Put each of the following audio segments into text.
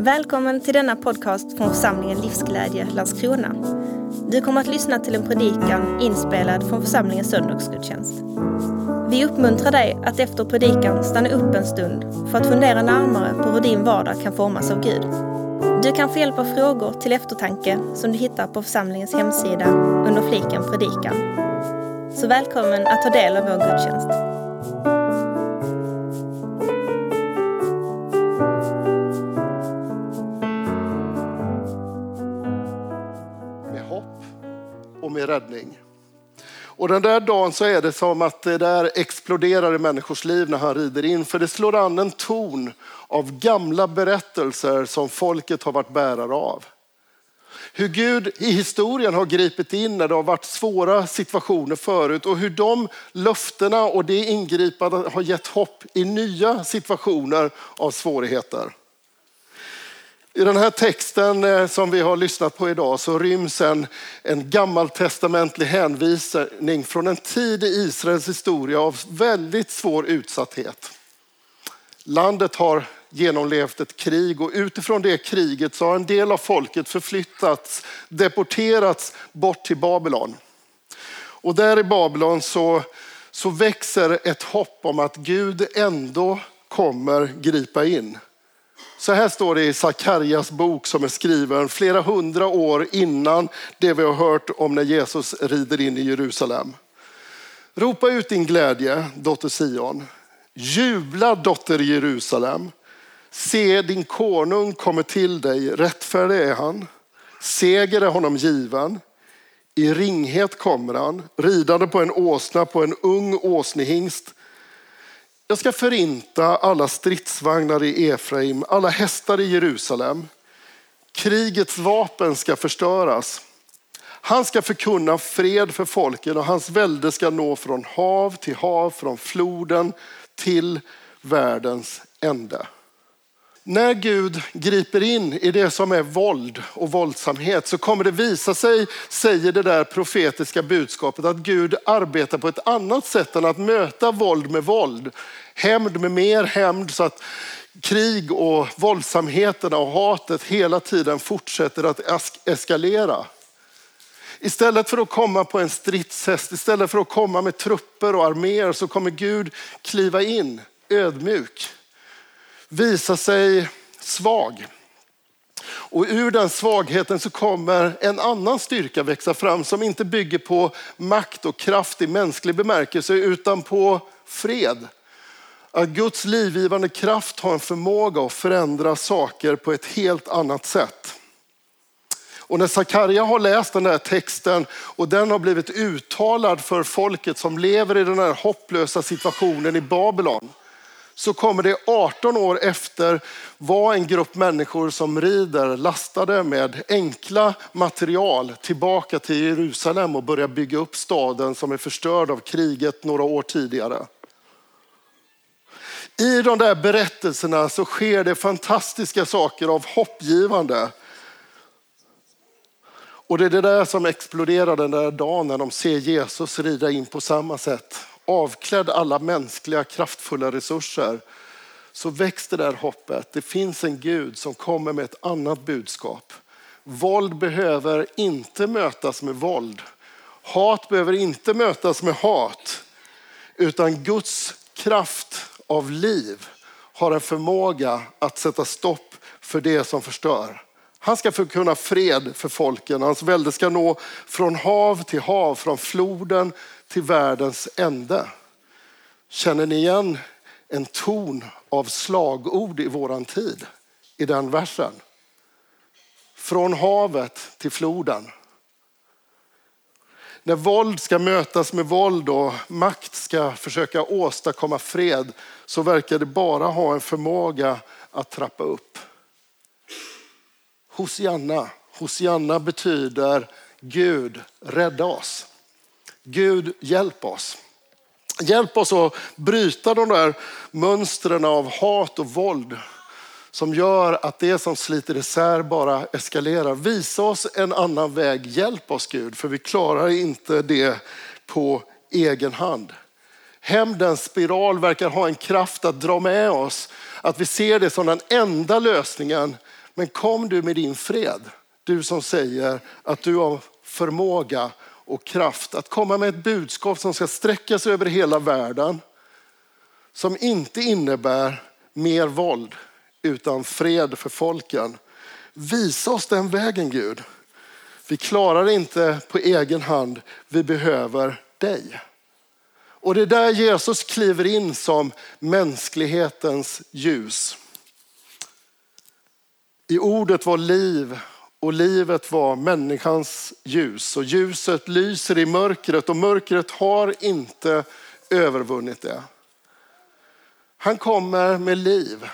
Välkommen till denna podcast från församlingen Livsglädje Landskrona. Du kommer att lyssna till en predikan inspelad från församlingens söndagsgudstjänst. Vi uppmuntrar dig att efter predikan stanna upp en stund för att fundera närmare på hur din vardag kan formas av Gud. Du kan få hjälp av frågor till eftertanke som du hittar på församlingens hemsida under fliken predikan. Så välkommen att ta del av vår gudstjänst. Och med räddning. Och den där dagen så är det som att det där exploderar i människors liv när han rider in. För det slår an en ton av gamla berättelser som folket har varit bärare av. Hur Gud i historien har gripit in när det har varit svåra situationer förut och hur de löftena och det ingripandet har gett hopp i nya situationer av svårigheter. I den här texten eh, som vi har lyssnat på idag så ryms en, en gammaltestamentlig hänvisning från en tid i Israels historia av väldigt svår utsatthet. Landet har genomlevt ett krig och utifrån det kriget så har en del av folket förflyttats, deporterats bort till Babylon. Och där i Babylon så, så växer ett hopp om att Gud ändå kommer gripa in. Så här står det i Sakarjas bok som är skriven flera hundra år innan det vi har hört om när Jesus rider in i Jerusalem. Ropa ut din glädje, dotter Sion. Jubla, dotter Jerusalem. Se, din konung kommer till dig, rättfärdig är han. Seger är honom given. I ringhet kommer han, ridande på en åsna, på en ung åsnehingst. Jag ska förinta alla stridsvagnar i Efraim, alla hästar i Jerusalem. Krigets vapen ska förstöras. Han ska förkunna fred för folken och hans välde ska nå från hav till hav, från floden till världens ände. När Gud griper in i det som är våld och våldsamhet så kommer det visa sig, säger det där profetiska budskapet, att Gud arbetar på ett annat sätt än att möta våld med våld. Hämnd med mer hämnd så att krig och våldsamheterna och hatet hela tiden fortsätter att eskalera. Istället för att komma på en stridshäst, istället för att komma med trupper och arméer så kommer Gud kliva in ödmjuk visa sig svag. Och ur den svagheten så kommer en annan styrka växa fram som inte bygger på makt och kraft i mänsklig bemärkelse utan på fred. Att Guds livgivande kraft har en förmåga att förändra saker på ett helt annat sätt. Och när Sakarja har läst den här texten och den har blivit uttalad för folket som lever i den här hopplösa situationen i Babylon så kommer det 18 år efter vara en grupp människor som rider lastade med enkla material tillbaka till Jerusalem och börjar bygga upp staden som är förstörd av kriget några år tidigare. I de där berättelserna så sker det fantastiska saker av hoppgivande. Och det är det där som exploderar den där dagen när de ser Jesus rida in på samma sätt avklädd alla mänskliga kraftfulla resurser så växte där hoppet. Det finns en Gud som kommer med ett annat budskap. Våld behöver inte mötas med våld. Hat behöver inte mötas med hat. Utan Guds kraft av liv har en förmåga att sätta stopp för det som förstör. Han ska förkunna fred för folken. Hans välde ska nå från hav till hav, från floden till världens ände. Känner ni igen en ton av slagord i våran tid i den versen? Från havet till floden. När våld ska mötas med våld och makt ska försöka åstadkomma fred så verkar det bara ha en förmåga att trappa upp. Hosianna. Hosianna betyder Gud rädda oss. Gud hjälp oss. Hjälp oss att bryta de där mönstren av hat och våld som gör att det som sliter isär bara eskalerar. Visa oss en annan väg. Hjälp oss Gud, för vi klarar inte det på egen hand. Hämndens spiral verkar ha en kraft att dra med oss. Att vi ser det som den enda lösningen Men kom du med din fred, du som säger att du har förmåga och kraft att komma med ett budskap som ska sträcka sig över hela världen. Som inte innebär mer våld utan fred för folken. Visa oss den vägen Gud. Vi klarar inte på egen hand, vi behöver dig. Och det är där Jesus kliver in som mänsklighetens ljus. I ordet var liv och livet var människans ljus. Och ljuset lyser i mörkret och mörkret har inte övervunnit det. Han kommer med liv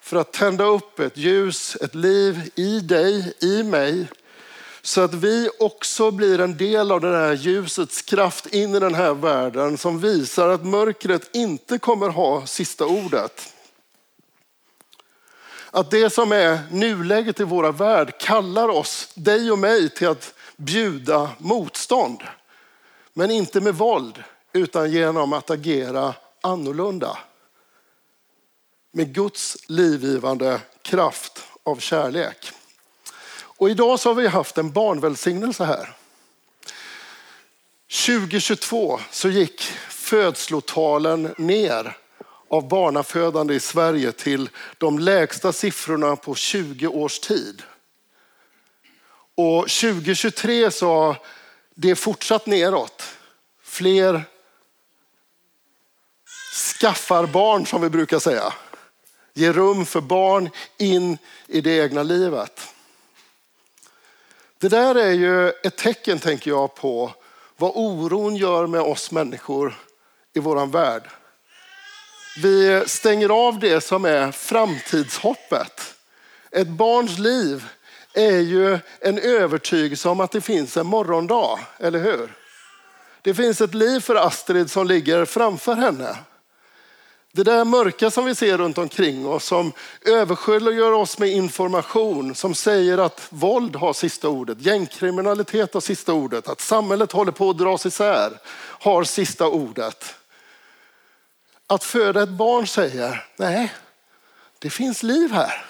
för att tända upp ett ljus, ett liv i dig, i mig. Så att vi också blir en del av det här ljusets kraft in i den här världen som visar att mörkret inte kommer ha sista ordet. Att det som är nuläget i våra värld kallar oss, dig och mig, till att bjuda motstånd. Men inte med våld, utan genom att agera annorlunda. Med Guds livgivande kraft av kärlek. Och idag så har vi haft en barnvälsignelse här. 2022 så gick födslotalen ner av barnafödande i Sverige till de lägsta siffrorna på 20 års tid. Och 2023 så det det fortsatt neråt. Fler skaffar barn som vi brukar säga. Ger rum för barn in i det egna livet. Det där är ju ett tecken, tänker jag, på vad oron gör med oss människor i våran värld. Vi stänger av det som är framtidshoppet. Ett barns liv är ju en övertygelse om att det finns en morgondag, eller hur? Det finns ett liv för Astrid som ligger framför henne. Det där mörka som vi ser runt omkring oss som översköljer oss med information som säger att våld har sista ordet, gängkriminalitet har sista ordet, att samhället håller på att dras isär har sista ordet. Att föda ett barn säger, nej, det finns liv här.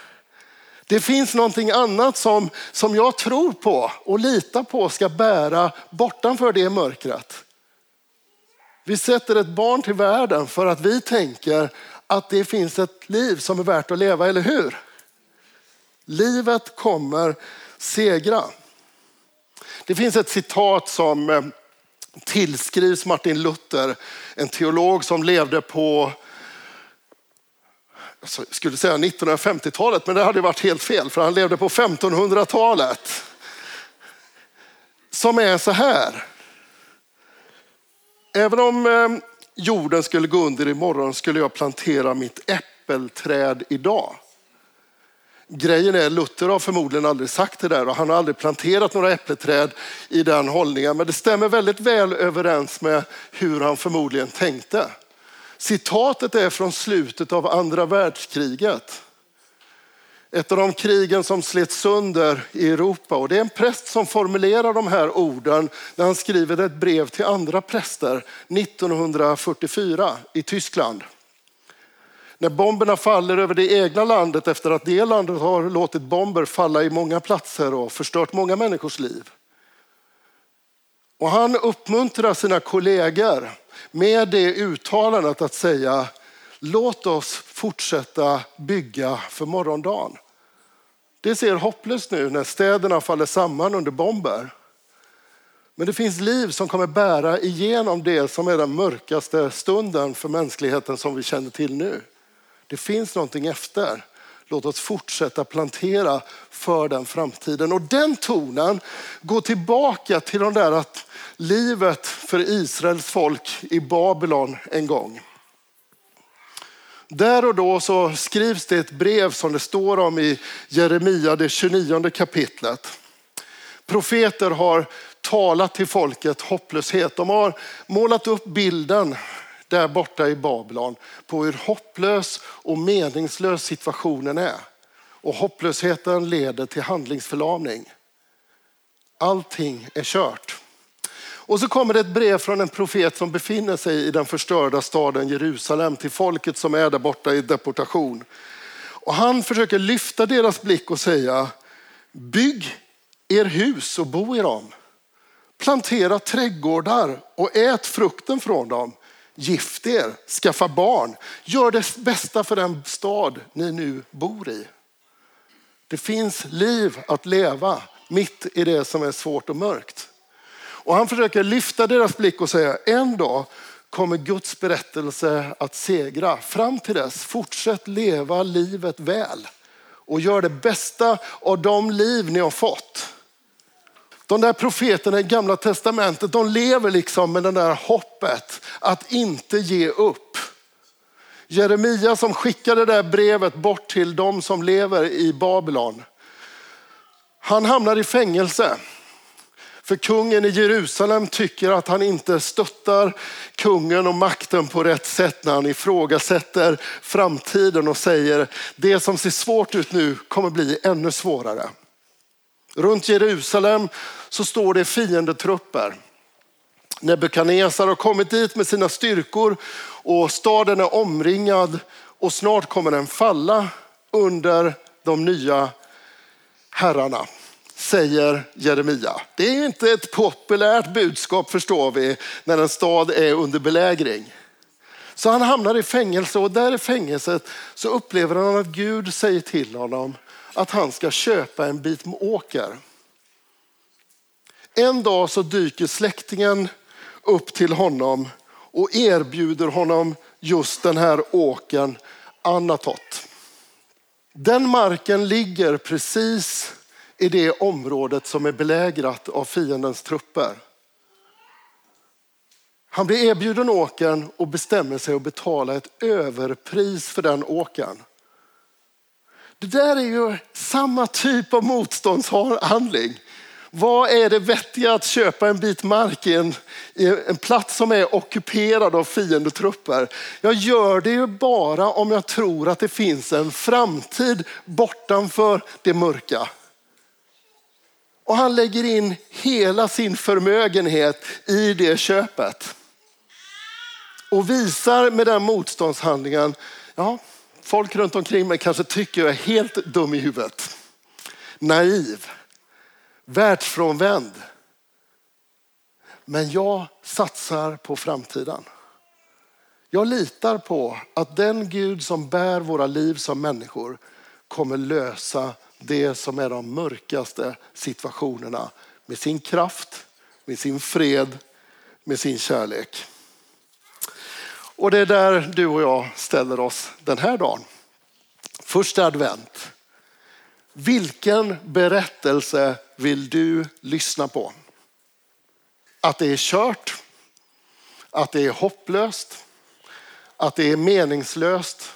Det finns någonting annat som, som jag tror på och litar på ska bära bortanför det mörkret. Vi sätter ett barn till världen för att vi tänker att det finns ett liv som är värt att leva, eller hur? Livet kommer segra. Det finns ett citat som eh, tillskrivs Martin Luther, en teolog som levde på jag skulle säga 1950-talet, men det hade varit helt fel för han levde på 1500-talet. Som är så här. Även om eh, jorden skulle gå under imorgon skulle jag plantera mitt äppelträd idag. Grejen är, Luther har förmodligen aldrig sagt det där och han har aldrig planterat några äppelträd i den hållningen. Men det stämmer väldigt väl överens med hur han förmodligen tänkte. Citatet är från slutet av andra världskriget. Ett av de krigen som slet sönder i Europa. Och det är en präst som formulerar de här orden när han skriver ett brev till andra präster 1944 i Tyskland. När bomberna faller över det egna landet efter att det landet har låtit bomber falla i många platser och förstört många människors liv. Och han uppmuntrar sina kollegor med det uttalandet att säga låt oss fortsätta bygga för morgondagen. Det ser hopplöst nu när städerna faller samman under bomber. Men det finns liv som kommer bära igenom det som är den mörkaste stunden för mänskligheten som vi känner till nu. Det finns någonting efter. Låt oss fortsätta plantera för den framtiden. Och den tonen går tillbaka till de där att livet för Israels folk i Babylon en gång. Där och då så skrivs det ett brev som det står om i Jeremia, det 29 kapitlet. Profeter har talat till folket hopplöshet. De har målat upp bilden där borta i Babylon på hur hopplös och meningslös situationen är. Och hopplösheten leder till handlingsförlamning. Allting är kört. Och så kommer det ett brev från en profet som befinner sig i den förstörda staden Jerusalem till folket som är där borta i deportation. Och han försöker lyfta deras blick och säga, bygg er hus och bo i dem. Plantera trädgårdar och ät frukten från dem. Gift er, skaffa barn, gör det bästa för den stad ni nu bor i. Det finns liv att leva mitt i det som är svårt och mörkt. Och han försöker lyfta deras blick och säga, en dag kommer Guds berättelse att segra. Fram till dess, fortsätt leva livet väl och gör det bästa av de liv ni har fått. De där profeterna i gamla testamentet, de lever liksom med det där hoppet att inte ge upp. Jeremia som skickade det där brevet bort till de som lever i Babylon. Han hamnar i fängelse. För kungen i Jerusalem tycker att han inte stöttar kungen och makten på rätt sätt när han ifrågasätter framtiden och säger det som ser svårt ut nu kommer bli ännu svårare. Runt Jerusalem så står det fiendetrupper. Nebukadnessar har kommit dit med sina styrkor och staden är omringad och snart kommer den falla under de nya herrarna säger Jeremia. Det är inte ett populärt budskap förstår vi när en stad är under belägring. Så han hamnar i fängelse och där i fängelset så upplever han att Gud säger till honom att han ska köpa en bit åker. En dag så dyker släktingen upp till honom och erbjuder honom just den här åkern Anatot. Den marken ligger precis i det området som är belägrat av fiendens trupper. Han blir erbjuden åkern och bestämmer sig att betala ett överpris för den åkern. Det där är ju samma typ av motståndshandling. Vad är det vettiga att köpa en bit mark i en, i en plats som är ockuperad av fiendetrupper? Jag gör det ju bara om jag tror att det finns en framtid bortanför det mörka. Och han lägger in hela sin förmögenhet i det köpet. Och visar med den motståndshandlingen, ja, folk runt omkring mig kanske tycker jag är helt dum i huvudet. Naiv, världsfrånvänd. Men jag satsar på framtiden. Jag litar på att den Gud som bär våra liv som människor kommer lösa det som är de mörkaste situationerna med sin kraft, med sin fred, med sin kärlek. Och det är där du och jag ställer oss den här dagen. Första advent. Vilken berättelse vill du lyssna på? Att det är kört, att det är hopplöst, att det är meningslöst.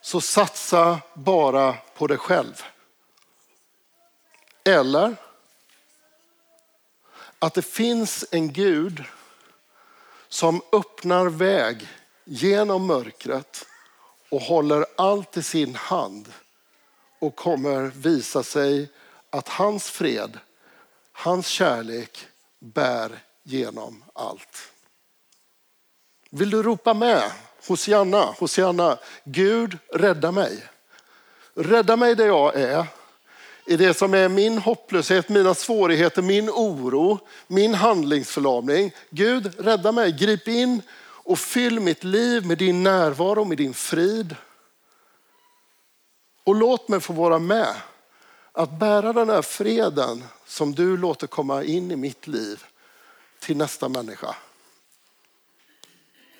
Så satsa bara på dig själv. Eller att det finns en Gud som öppnar väg genom mörkret och håller allt i sin hand och kommer visa sig att hans fred, hans kärlek bär genom allt. Vill du ropa med? Hosianna, Hosianna, Gud rädda mig. Rädda mig där jag är i det som är min hopplöshet, mina svårigheter, min oro, min handlingsförlamning. Gud, rädda mig, grip in och fyll mitt liv med din närvaro, med din frid. Och låt mig få vara med att bära den här freden som du låter komma in i mitt liv till nästa människa.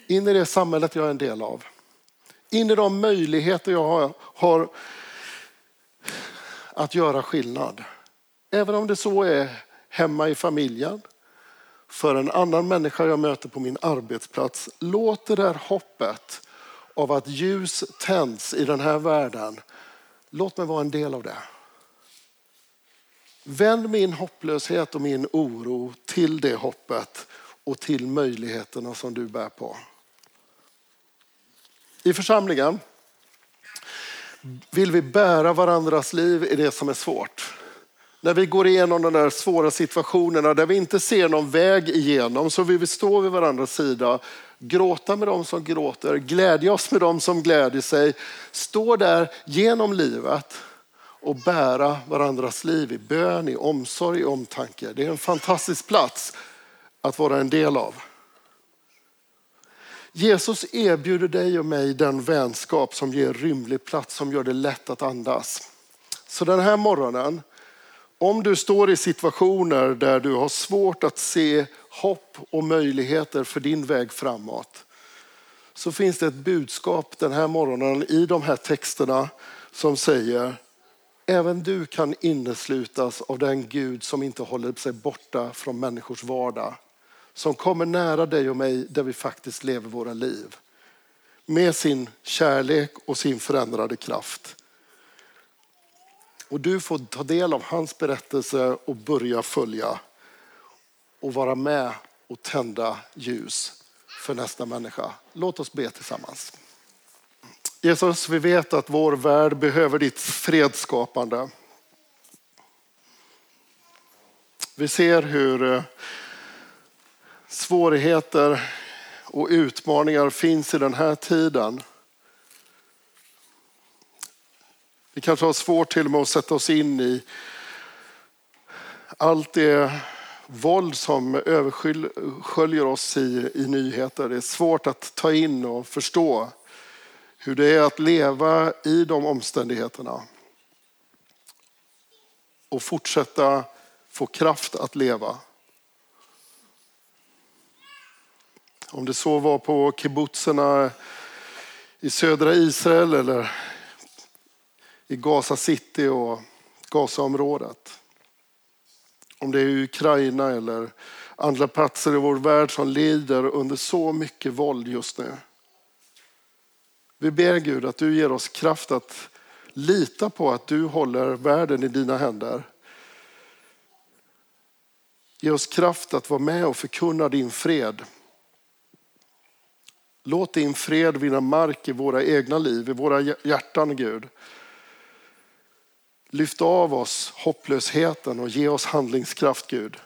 In i det samhället jag är en del av. In i de möjligheter jag har, har att göra skillnad. Även om det så är hemma i familjen, för en annan människa jag möter på min arbetsplats. Låt det där hoppet av att ljus tänds i den här världen, låt mig vara en del av det. Vänd min hopplöshet och min oro till det hoppet och till möjligheterna som du bär på. I församlingen vill vi bära varandras liv i det som är svårt. När vi går igenom de där svåra situationerna där vi inte ser någon väg igenom så vill vi stå vid varandras sida gråta med dem som gråter, glädja oss med dem som glädjer sig. Stå där genom livet och bära varandras liv i bön, i omsorg, i omtanke. Det är en fantastisk plats att vara en del av. Jesus erbjuder dig och mig den vänskap som ger rymlig plats, som gör det lätt att andas. Så den här morgonen, om du står i situationer där du har svårt att se hopp och möjligheter för din väg framåt, så finns det ett budskap den här morgonen i de här texterna som säger Även du kan inneslutas av den Gud som inte håller sig borta från människors vardag. Som kommer nära dig och mig där vi faktiskt lever våra liv. Med sin kärlek och sin förändrade kraft. Och du får ta del av hans berättelse och börja följa. Och vara med och tända ljus för nästa människa. Låt oss be tillsammans. Jesus, vi vet att vår värld behöver ditt fredsskapande. Vi ser hur eh, svårigheter och utmaningar finns i den här tiden. Vi kanske har svårt till och med att sätta oss in i allt det våld som översköljer oss i, i nyheter. Det är svårt att ta in och förstå hur det är att leva i de omständigheterna och fortsätta få kraft att leva. Om det så var på kibbutzerna i södra Israel eller i Gaza City och Gazaområdet. Om det är i Ukraina eller andra platser i vår värld som lider under så mycket våld just nu. Vi ber Gud att du ger oss kraft att lita på att du håller världen i dina händer. Ge oss kraft att vara med och förkunna din fred. Låt din fred vinna mark i våra egna liv, i våra hjärtan Gud. Lyft av oss hopplösheten och ge oss handlingskraft Gud.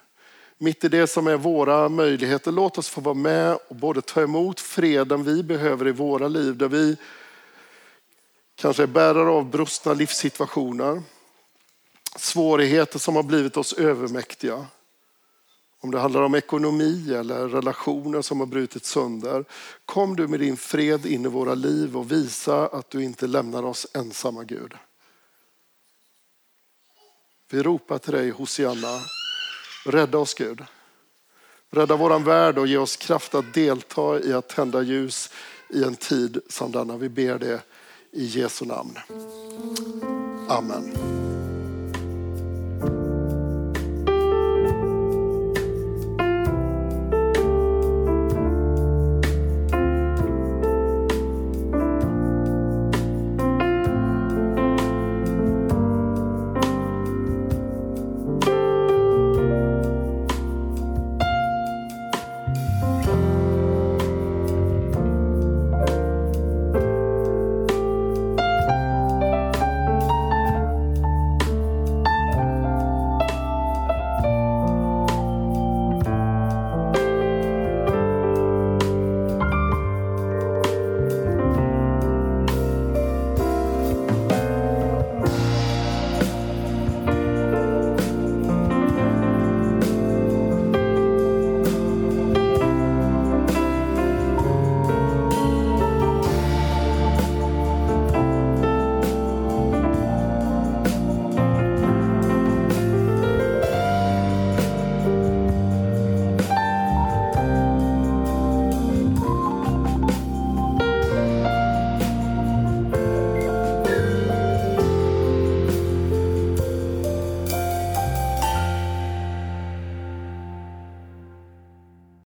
Mitt i det som är våra möjligheter, låt oss få vara med och både ta emot freden vi behöver i våra liv, där vi kanske är bärare av brustna livssituationer, svårigheter som har blivit oss övermäktiga. Om det handlar om ekonomi eller relationer som har brutit sönder. Kom du med din fred in i våra liv och visa att du inte lämnar oss ensamma Gud. Vi ropar till dig Hosianna. Rädda oss Gud. Rädda våran värld och ge oss kraft att delta i att tända ljus i en tid som denna. Vi ber det i Jesu namn. Amen.